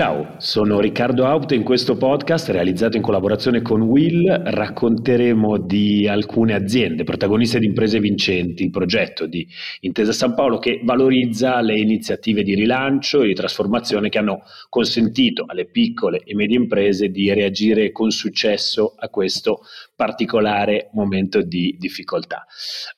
Ciao, sono Riccardo Haupt e in questo podcast, realizzato in collaborazione con Will, racconteremo di alcune aziende, protagoniste di imprese vincenti, il progetto di Intesa San Paolo che valorizza le iniziative di rilancio e di trasformazione che hanno consentito alle piccole e medie imprese di reagire con successo a questo particolare momento di difficoltà.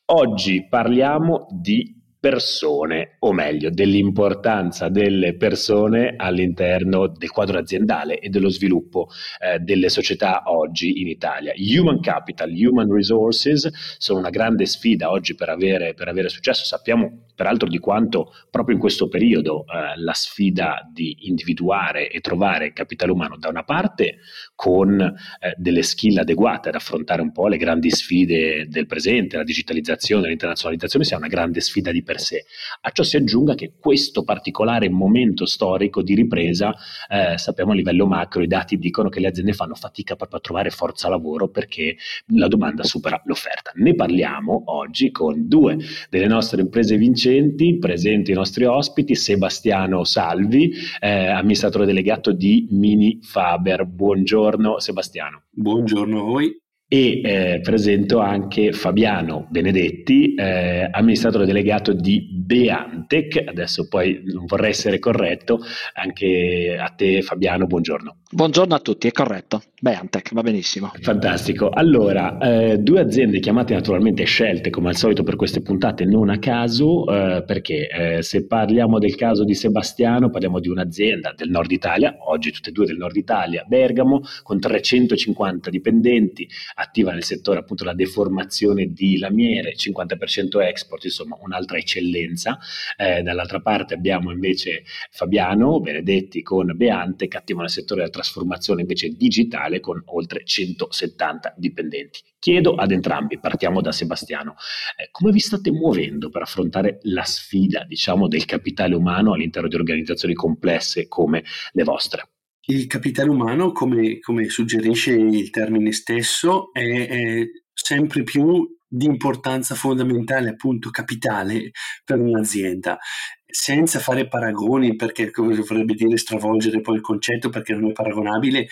Oggi parliamo di persone, o meglio, dell'importanza delle persone all'interno del quadro aziendale e dello sviluppo eh, delle società oggi in Italia. Human capital, human resources sono una grande sfida oggi per avere, per avere successo. Sappiamo peraltro di quanto proprio in questo periodo eh, la sfida di individuare e trovare capitale umano da una parte con eh, delle skill adeguate ad affrontare un po' le grandi sfide del presente, la digitalizzazione, l'internazionalizzazione sia una grande sfida di per sé. A ciò si aggiunga che questo particolare momento storico di ripresa, eh, sappiamo a livello macro, i dati dicono che le aziende fanno fatica proprio a trovare forza lavoro perché la domanda supera l'offerta. Ne parliamo oggi con due delle nostre imprese vincenti, presenti i nostri ospiti, Sebastiano Salvi, eh, amministratore delegato di Mini Faber. Buongiorno Sebastiano. Buongiorno a voi e eh, presento anche Fabiano Benedetti, eh, amministratore delegato di Beantec. Adesso poi non vorrei essere corretto, anche a te Fabiano, buongiorno. Buongiorno a tutti, è corretto. Beantec, va benissimo. Fantastico. Allora, eh, due aziende chiamate naturalmente scelte come al solito per queste puntate non a caso, eh, perché eh, se parliamo del caso di Sebastiano, parliamo di un'azienda del nord Italia, oggi tutte e due del nord Italia, Bergamo, con 350 dipendenti, attiva nel settore appunto la deformazione di lamiere, 50% export, insomma un'altra eccellenza. Eh, dall'altra parte abbiamo invece Fabiano Benedetti con Beantec, attivo nel settore della trasformazione invece digitale con oltre 170 dipendenti. Chiedo ad entrambi, partiamo da Sebastiano, eh, come vi state muovendo per affrontare la sfida, diciamo, del capitale umano all'interno di organizzazioni complesse come le vostre? Il capitale umano, come, come suggerisce il termine stesso, è, è sempre più di importanza fondamentale, appunto capitale per un'azienda, senza fare paragoni, perché come vorrebbe dire stravolgere poi il concetto, perché non è paragonabile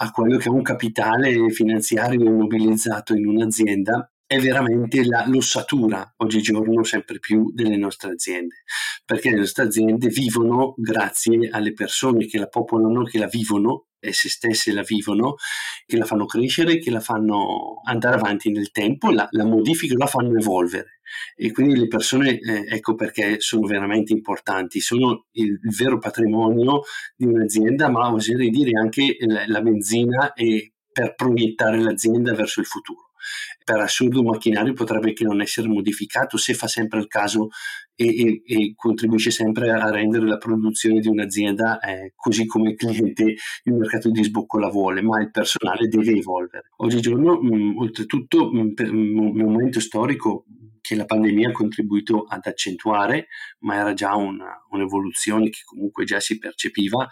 a quello che è un capitale finanziario immobilizzato in un'azienda, è veramente la, l'ossatura oggigiorno sempre più delle nostre aziende, perché le nostre aziende vivono grazie alle persone che la popolano, che la vivono e se stesse la vivono, che la fanno crescere, che la fanno andare avanti nel tempo, la, la modificano, la fanno evolvere. E quindi le persone, eh, ecco perché sono veramente importanti, sono il, il, vero patrimonio di un'azienda, ma oserei dire anche la, la benzina e per proiettare l'azienda verso il futuro per assurdo un macchinario potrebbe che non essere modificato se fa sempre il caso e, e, e contribuisce sempre a rendere la produzione di un'azienda eh, così come il cliente, il mercato di sbocco la vuole, ma il personale deve evolvere. Oggigiorno, mh, oltretutto, mh, per un momento storico che la pandemia ha contribuito ad accentuare, ma era già una, un'evoluzione che comunque già si percepiva,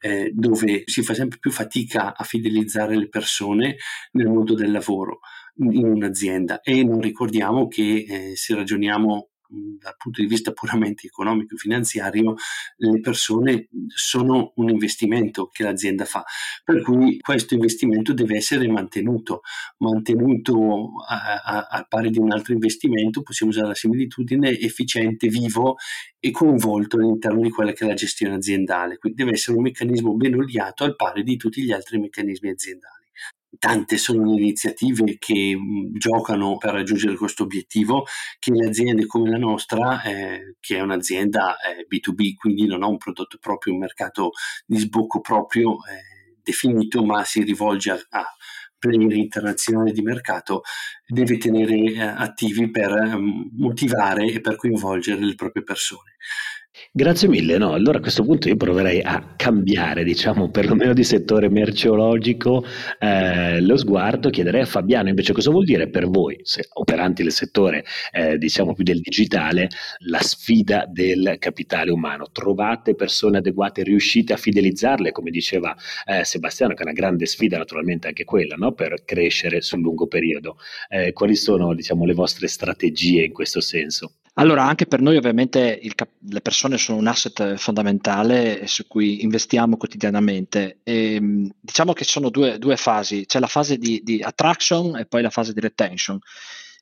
eh, dove si fa sempre più fatica a fidelizzare le persone nel mondo del lavoro in un'azienda. E non ricordiamo che eh, se ragioniamo dal punto di vista puramente economico e finanziario, le persone sono un investimento che l'azienda fa, per cui questo investimento deve essere mantenuto, mantenuto al pari di un altro investimento, possiamo usare la similitudine, efficiente, vivo e coinvolto all'interno di quella che è la gestione aziendale, quindi deve essere un meccanismo ben oliato al pari di tutti gli altri meccanismi aziendali. Tante sono le iniziative che mh, giocano per raggiungere questo obiettivo, che le aziende come la nostra, eh, che è un'azienda eh, B2B, quindi non ha un prodotto proprio, un mercato di sbocco proprio eh, definito, ma si rivolge a, a player internazionali di mercato, deve tenere eh, attivi per um, motivare e per coinvolgere le proprie persone. Grazie mille, no, allora a questo punto io proverei a cambiare, diciamo, perlomeno di settore merceologico, eh, lo sguardo, chiederei a Fabiano invece cosa vuol dire per voi, se operanti nel settore, eh, diciamo più del digitale, la sfida del capitale umano. Trovate persone adeguate, riuscite a fidelizzarle, come diceva eh, Sebastiano, che è una grande sfida naturalmente anche quella, no? per crescere sul lungo periodo. Eh, quali sono, diciamo, le vostre strategie in questo senso? Allora, anche per noi ovviamente cap- le persone sono un asset fondamentale su cui investiamo quotidianamente. E, ehm, diciamo che ci sono due, due, fasi, c'è la fase di, di, attraction e poi la fase di retention.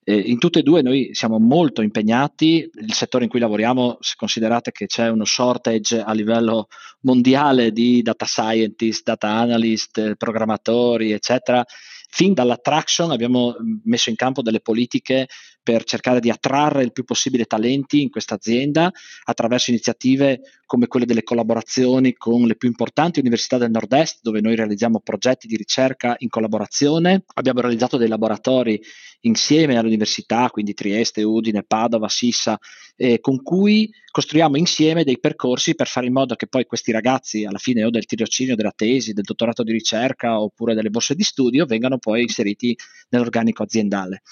E in tutte e due noi siamo molto impegnati, il settore in cui lavoriamo, se considerate che c'è uno shortage a livello mondiale di data scientist, data analyst, programmatori, eccetera, fin dall'attraction abbiamo messo in campo delle politiche per cercare di attrarre il più possibile talenti in questa azienda attraverso iniziative come quelle delle collaborazioni con le più importanti università del nord-est dove noi realizziamo progetti di ricerca in collaborazione. Abbiamo realizzato dei laboratori insieme alle università, quindi Trieste, Udine, Padova, Sissa, eh, con cui costruiamo insieme dei percorsi per fare in modo che poi questi ragazzi alla fine o del tirocinio, della tesi, del dottorato di ricerca oppure delle borse di studio vengano poi inseriti nell'organico aziendale.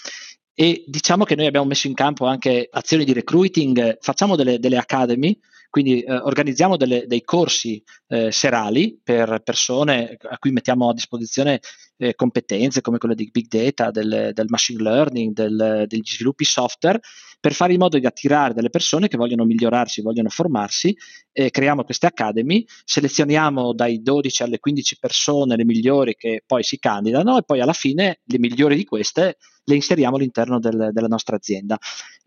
E diciamo che noi abbiamo messo in campo anche azioni di recruiting, facciamo delle, delle academy, quindi eh, organizziamo delle, dei corsi eh, serali per persone a cui mettiamo a disposizione eh, competenze come quelle di big data, del, del machine learning, del, degli sviluppi software, per fare in modo di attirare delle persone che vogliono migliorarsi, vogliono formarsi. creiamo queste academy, selezioniamo dai 12 alle 15 persone le migliori che poi si candidano e poi alla fine le migliori di queste le inseriamo all'interno del, della nostra azienda.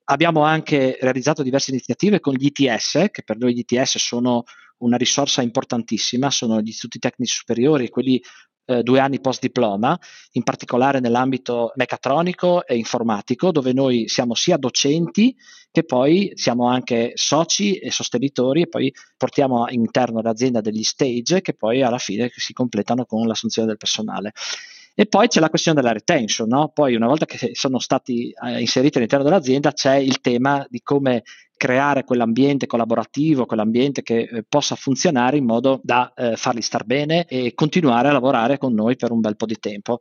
Abbiamo anche realizzato diverse iniziative con gli ITS, che per noi gli ITS sono una risorsa importantissima, sono gli istituti tecnici superiori, quelli eh, due anni post diploma, in particolare nell'ambito meccatronico e informatico, dove noi siamo sia docenti che poi siamo anche soci e sostenitori e poi portiamo all'interno dell'azienda degli stage che poi alla fine si completano con l'assunzione del personale. E poi c'è la questione della retention, no? poi una volta che sono stati eh, inseriti all'interno dell'azienda c'è il tema di come creare quell'ambiente collaborativo, quell'ambiente che eh, possa funzionare in modo da eh, farli star bene e continuare a lavorare con noi per un bel po' di tempo.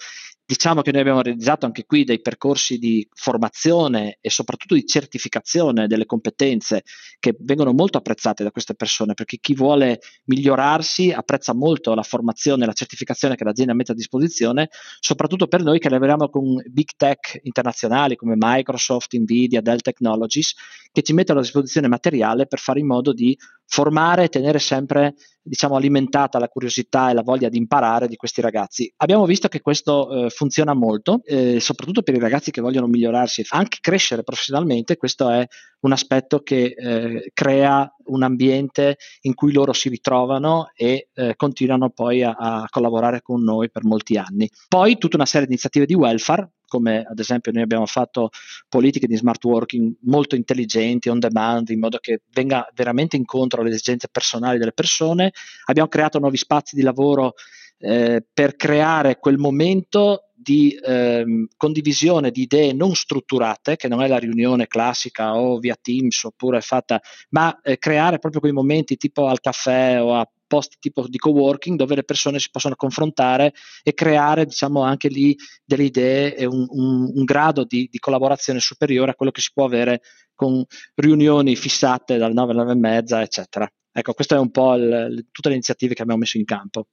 Diciamo che noi abbiamo realizzato anche qui dei percorsi di formazione e soprattutto di certificazione delle competenze che vengono molto apprezzate da queste persone perché chi vuole migliorarsi apprezza molto la formazione e la certificazione che l'azienda mette a disposizione, soprattutto per noi che lavoriamo con big tech internazionali come Microsoft, Nvidia, Dell Technologies che ci mettono a disposizione materiale per fare in modo di formare e tenere sempre diciamo, alimentata la curiosità e la voglia di imparare di questi ragazzi. Abbiamo visto che questo eh, funziona molto, eh, soprattutto per i ragazzi che vogliono migliorarsi e anche crescere professionalmente, questo è un aspetto che eh, crea un ambiente in cui loro si ritrovano e eh, continuano poi a, a collaborare con noi per molti anni. Poi tutta una serie di iniziative di welfare, come ad esempio noi abbiamo fatto politiche di smart working molto intelligenti, on demand, in modo che venga veramente incontro alle esigenze personali delle persone. Abbiamo creato nuovi spazi di lavoro eh, per creare quel momento di ehm, condivisione di idee non strutturate, che non è la riunione classica o via Teams oppure fatta, ma eh, creare proprio quei momenti tipo al caffè o a posti tipo di coworking dove le persone si possono confrontare e creare diciamo anche lì delle idee e un, un, un grado di, di, collaborazione superiore a quello che si può avere con riunioni fissate dalle 9 alle 9 e mezza eccetera. Ecco, queste sono un po' il, tutte le iniziative che abbiamo messo in campo.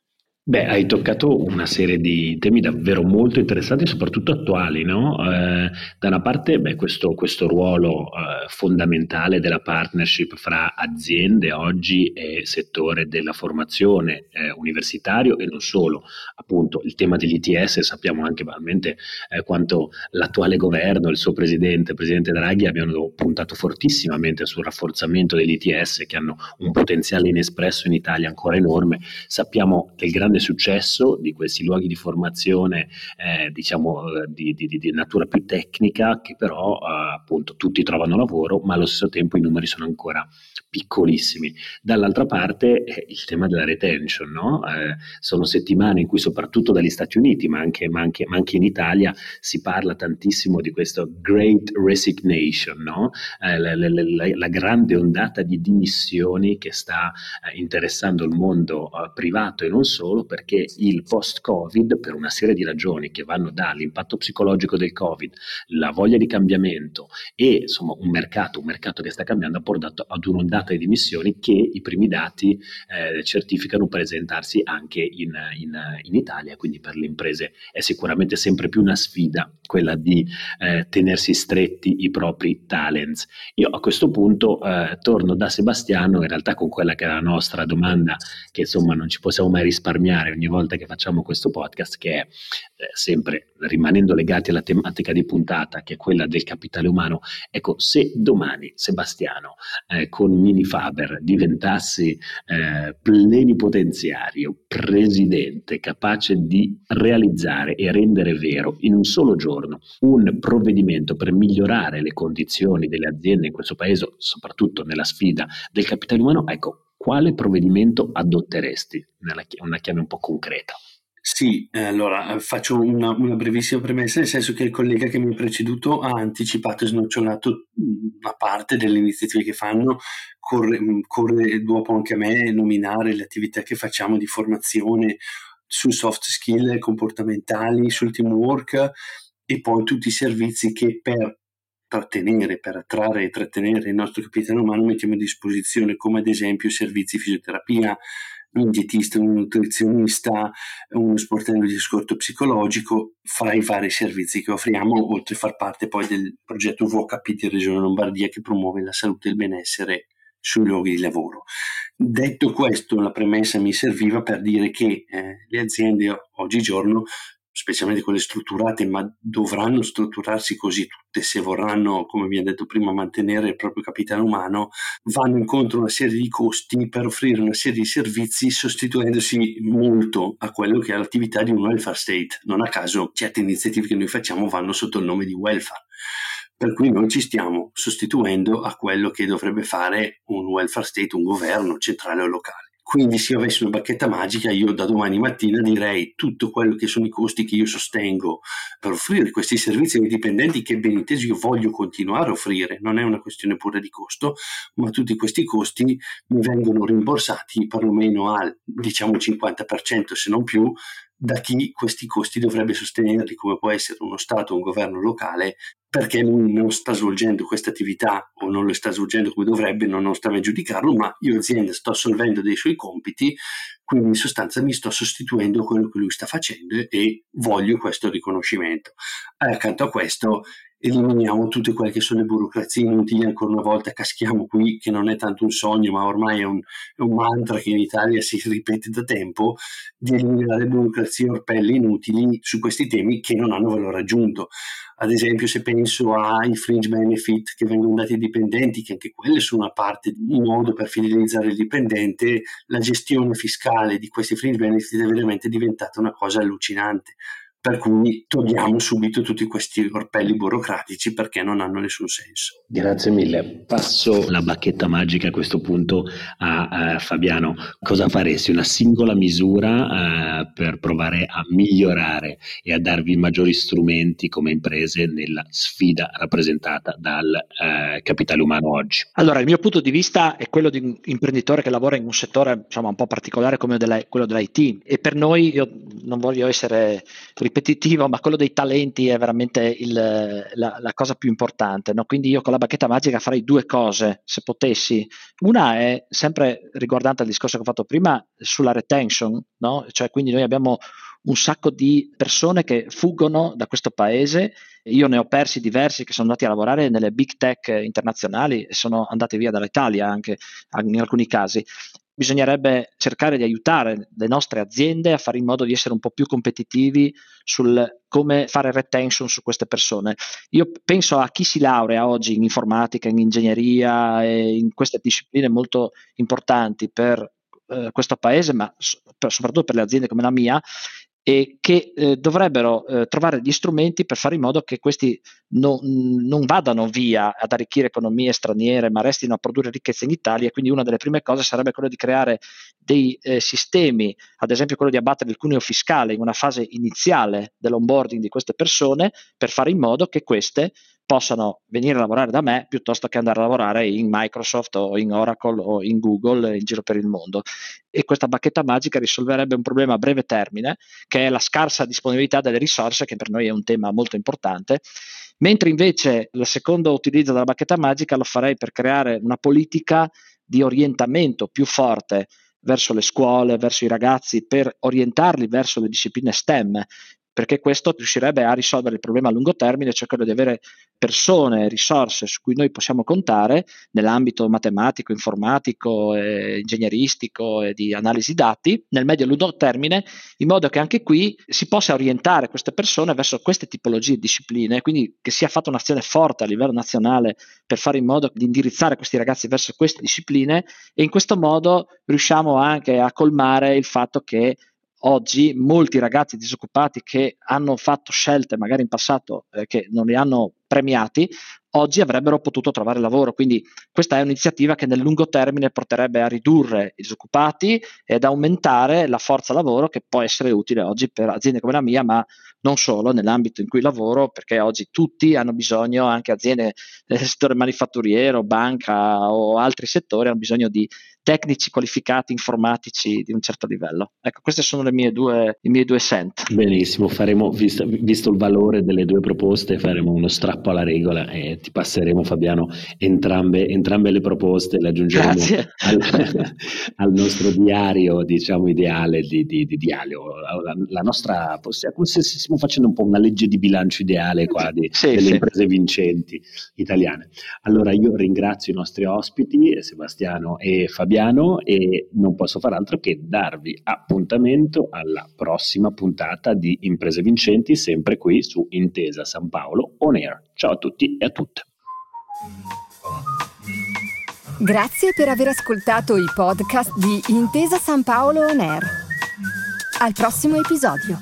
Beh, hai toccato una serie di temi davvero molto interessanti soprattutto attuali, no? Eh, da una parte, beh, questo, questo ruolo eh, fondamentale della partnership fra aziende oggi e settore della formazione eh, universitario e non solo, appunto il tema degli ITS, sappiamo anche veramente eh, quanto l'attuale governo, il suo presidente, il presidente Draghi, abbiano puntato fortissimamente sul rafforzamento degli ITS che hanno un potenziale inespresso in Italia ancora enorme. Sappiamo che il grande grande successo di questi luoghi di formazione, eh, diciamo, eh, di, di, di, natura più tecnica, che però eh, appunto tutti trovano lavoro, ma allo stesso tempo i numeri sono ancora piccolissimi. Dall'altra parte eh, il tema della retention, no? Eh, sono settimane in cui soprattutto dagli Stati Uniti, ma anche, ma, anche, ma anche, in Italia, si parla tantissimo di questo great resignation, no? eh, la, la, la, la, grande ondata di dimissioni che sta eh, interessando il mondo eh, privato e non solo, perché il post-Covid, per una serie di ragioni che vanno dall'impatto psicologico del Covid, la voglia di cambiamento e insomma un mercato, un mercato che sta cambiando, ha portato ad un'ondata data di emissioni che i primi dati eh, certificano presentarsi anche in, in, in, Italia, quindi per le imprese è sicuramente sempre più una sfida quella di eh, tenersi stretti i propri talents. Io a questo punto eh, torno da Sebastiano, in realtà con quella che è la nostra domanda, che insomma non ci possiamo mai risparmiare ogni volta che facciamo questo podcast, che è eh, sempre rimanendo legati alla tematica di puntata, che è quella del capitale umano. Ecco, se domani Sebastiano eh, con Mini Faber diventassi eh, plenipotenziario, presidente, capace di realizzare e rendere vero in un solo giorno un provvedimento per migliorare le condizioni delle aziende in questo paese, soprattutto nella sfida del capitale umano, ecco, quale provvedimento adotteresti? Una chiave un po' concreta. Sì, eh, allora faccio una, una, brevissima premessa, nel senso che il collega che mi ha preceduto ha anticipato e snocciolato una parte delle iniziative che fanno, corre, corre dopo anche a me nominare le attività che facciamo di formazione su soft skill comportamentali, sul teamwork e poi tutti i servizi che per trattenere, per attrarre e trattenere il nostro capitano umano mettiamo a disposizione, come ad esempio servizi di fisioterapia, un dietista, un nutrizionista, uno sportello di scorto psicologico, fra i vari servizi che offriamo, oltre a far parte poi del progetto VHP di Regione Lombardia che promuove la salute e il benessere sui luoghi di lavoro. Detto questo, la premessa mi serviva per dire che eh, le aziende oggigiorno specialmente quelle strutturate, ma dovranno strutturarsi così tutte se vorranno, come abbiamo detto prima, mantenere il proprio capitale umano, vanno incontro a una serie di costi per offrire una serie di servizi sostituendosi molto a quello che è l'attività di un welfare state. Non a caso certe iniziative che noi facciamo vanno sotto il nome di welfare. Per cui noi ci stiamo sostituendo a quello che dovrebbe fare un welfare state, un governo centrale o locale. Quindi se io avessi una bacchetta magica, io da domani mattina direi tutto quello che sono i costi che io sostengo per offrire questi servizi ai dipendenti che ben inteso io voglio continuare a offrire, non è una questione pure di costo, ma tutti questi costi mi vengono rimborsati perlomeno al diciamo 50% se non più da chi questi costi dovrebbe sostenerli, come può essere uno Stato o un governo locale, perché lui non sta svolgendo questa attività o non lo sta svolgendo come dovrebbe, non, non sta a giudicarlo, ma io azienda sto assolvendo dei suoi compiti, quindi in sostanza mi sto sostituendo a quello che lui sta facendo e voglio questo riconoscimento. Accanto a questo eliminiamo tutte quelle che sono le burocrazie inutili, ancora una volta caschiamo qui, che non è tanto un sogno, ma ormai è un, è un mantra che in Italia si ripete da tempo, di eliminare burocrazie e orpelli inutili su questi temi che non hanno valore aggiunto. Ad esempio, se penso ai fringe benefit che vengono dati ai dipendenti, che anche quelle sono una parte di modo per fidelizzare il dipendente, la gestione fiscale di questi fringe benefit è veramente diventata una cosa allucinante per cui togliamo subito tutti questi orpelli burocratici perché non hanno nessun senso. Grazie mille. Passo la bacchetta magica a questo punto a, a Fabiano. Cosa faresti? Una singola misura uh, per provare a migliorare e a darvi maggiori strumenti come imprese nella sfida rappresentata dal uh, capitale umano oggi? Allora, il mio punto di vista è quello di un imprenditore che lavora in un settore diciamo, un po' particolare come della, quello dell'IT e per noi, io non voglio essere ripetitivo, ma quello dei talenti è veramente il, la, la, cosa più importante. No? Quindi io con la bacchetta magica farei due cose, se potessi. Una è sempre riguardante al discorso che ho fatto prima sulla retention, no? cioè quindi noi abbiamo un sacco di persone che fuggono da questo paese. Io ne ho persi diversi che sono andati a lavorare nelle big tech internazionali e sono andati via dall'Italia anche in alcuni casi bisognerebbe cercare di aiutare le nostre aziende a fare in modo di essere un po' più competitivi sul come fare retention su queste persone. Io penso a chi si laurea oggi in informatica, in ingegneria e in queste discipline molto importanti per eh, questo paese, ma so, per, soprattutto per le aziende come la mia, e che eh, dovrebbero eh, trovare gli strumenti per fare in modo che questi no, non vadano via ad arricchire economie straniere, ma restino a produrre ricchezza in Italia. Quindi una delle prime cose sarebbe quella di creare dei eh, sistemi, ad esempio quello di abbattere il cuneo fiscale in una fase iniziale dell'onboarding di queste persone, per fare in modo che queste possano venire a lavorare da me piuttosto che andare a lavorare in Microsoft o in Oracle o in Google in giro per il mondo. E questa bacchetta magica risolverebbe un problema a breve termine, che è la scarsa disponibilità delle risorse, che per noi è un tema molto importante. Mentre invece il secondo utilizzo della bacchetta magica lo farei per creare una politica di orientamento più forte verso le scuole, verso i ragazzi, per orientarli verso le discipline STEM, perché questo riuscirebbe a risolvere il problema a lungo termine, cioè quello di avere persone, risorse su cui noi possiamo contare nell'ambito matematico, informatico, eh, ingegneristico e di analisi dati nel medio e lungo termine, in modo che anche qui si possa orientare queste persone verso queste tipologie di discipline, quindi che sia fatta un'azione forte a livello nazionale per fare in modo di indirizzare questi ragazzi verso queste discipline e in questo modo riusciamo anche a colmare il fatto che oggi molti ragazzi disoccupati che hanno fatto scelte magari in passato eh, che non li hanno premiati, oggi avrebbero potuto trovare lavoro. Quindi questa è un'iniziativa che nel lungo termine porterebbe a ridurre i disoccupati ed aumentare la forza lavoro che può essere utile oggi per aziende come la mia, ma non solo nell'ambito in cui lavoro, perché oggi tutti hanno bisogno, anche aziende del settore manifatturiero, banca o altri settori, hanno bisogno di tecnici qualificati informatici di un certo livello. Ecco, queste sono le mie due, i miei due cent. Benissimo, faremo, visto, visto, il valore delle due proposte, faremo uno strappo alla regola e ti passeremo Fabiano entrambe, entrambe le proposte, le aggiungeremo al, al, nostro diario, diciamo, ideale di, di, di diario. La, la nostra, possiamo, come se stiamo facendo un po' una legge di bilancio ideale qua di, sì, delle sì. imprese vincenti italiane. Allora io ringrazio i nostri ospiti, Sebastiano e Fabiano Fabiano e non posso far altro che darvi appuntamento alla prossima puntata di Imprese Vincenti, sempre qui su Intesa San Paolo On Air. Ciao a tutti e a tutte. Grazie per aver ascoltato i podcast di Intesa San Paolo On Air. Al prossimo episodio.